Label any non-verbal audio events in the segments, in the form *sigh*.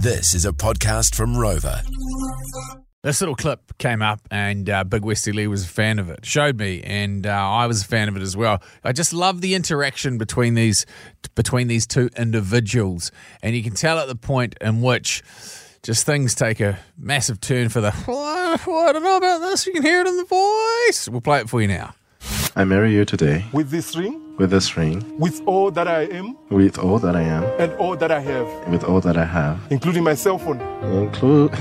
This is a podcast from Rover. This little clip came up, and uh, Big Westy Lee was a fan of it. Showed me, and uh, I was a fan of it as well. I just love the interaction between these between these two individuals, and you can tell at the point in which just things take a massive turn for the. *laughs* Well, I, I don't know about this. You can hear it in the voice. We'll play it for you now. I marry you today with this ring, with this ring, with all that I am, with all that I am, and all that I have, with all that I have, including my cell phone. include. *laughs*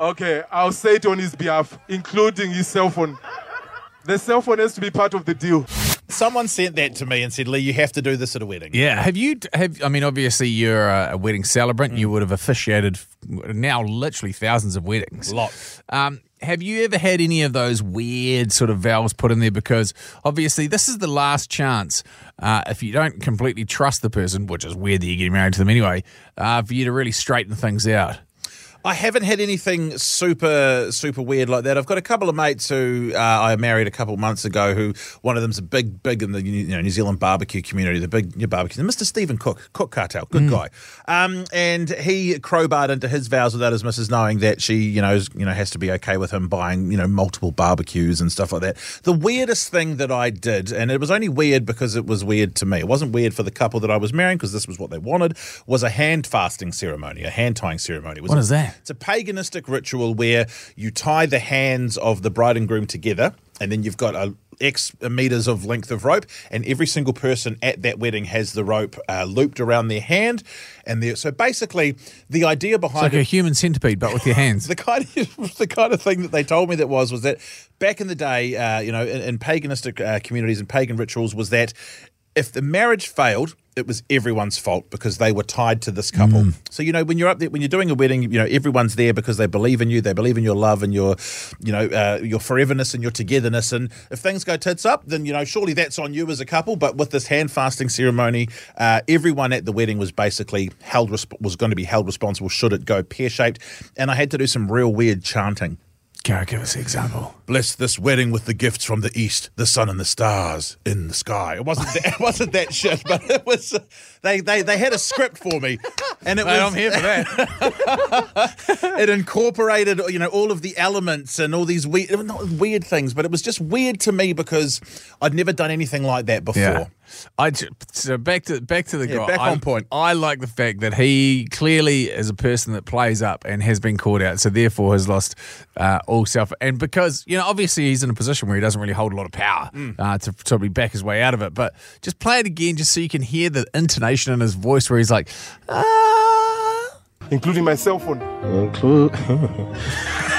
Okay, I'll say it on his behalf, including his cell phone. The cell phone has to be part of the deal. Someone sent that to me and said, Lee, you have to do this at a wedding. Yeah. Have you? Have I mean, obviously you're a, a wedding celebrant. You would have officiated now literally thousands of weddings. Lots. Um, have you ever had any of those weird sort of vows put in there? Because obviously, this is the last chance, uh, if you don't completely trust the person, which is weird that you're getting married to them anyway, uh, for you to really straighten things out. I haven't had anything super super weird like that. I've got a couple of mates who uh, I married a couple of months ago. Who one of them's a big big in the you know New Zealand barbecue community, the big new barbecue. Mr. Stephen Cook, Cook Cartel, good guy. Um, and he crowbarred into his vows without his missus knowing that she you know is, you know has to be okay with him buying you know multiple barbecues and stuff like that. The weirdest thing that I did, and it was only weird because it was weird to me. It wasn't weird for the couple that I was marrying because this was what they wanted. Was a hand fasting ceremony, a hand tying ceremony. It was What a- that? It's a paganistic ritual where you tie the hands of the bride and groom together, and then you've got a X meters of length of rope, and every single person at that wedding has the rope uh, looped around their hand, and so basically the idea behind It's like it, a human centipede, but with your hands. *laughs* the kind of the kind of thing that they told me that was was that back in the day, uh, you know, in, in paganistic uh, communities and pagan rituals, was that if the marriage failed, it was everyone's fault because they were tied to this couple. So you know, when you're up there, when you're doing a wedding, you know, everyone's there because they believe in you, they believe in your love and your, you know, uh, your foreverness and your togetherness. And if things go tits up, then you know, surely that's on you as a couple. But with this hand fasting ceremony, uh, everyone at the wedding was basically held resp- was going to be held responsible should it go pear shaped. And I had to do some real weird chanting. Go, give us an example. Bless this wedding with the gifts from the east, the sun and the stars in the sky. It wasn't that, it wasn't that shit, but it was. They, they they had a script for me, and it was. I'm here for that. *laughs* it incorporated you know all of the elements and all these weird not weird things, but it was just weird to me because I'd never done anything like that before. Yeah. I so back to back to the Yeah, guy. back I, on point. I like the fact that he clearly is a person that plays up and has been called out, so therefore has lost uh, all self. And because you know, obviously he's in a position where he doesn't really hold a lot of power Mm. uh, to probably back his way out of it. But just play it again, just so you can hear the intonation in his voice, where he's like, ah. Including my cell phone. include. *laughs*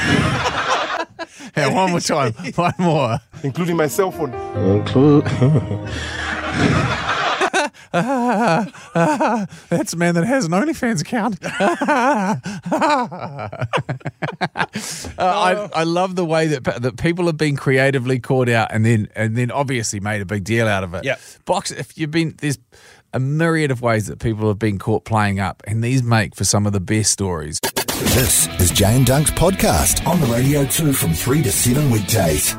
Hey, one more time, *laughs* one more. Including my cell phone. *laughs* include. *laughs* That's a man that has an OnlyFans account. *laughs* Uh, I, I love the way that that people have been creatively caught out and then and then obviously made a big deal out of it. Yeah. box. If you've been there's a myriad of ways that people have been caught playing up, and these make for some of the best stories. This is Jay and Dunk's podcast. On the radio too from 3 to 7 weekdays.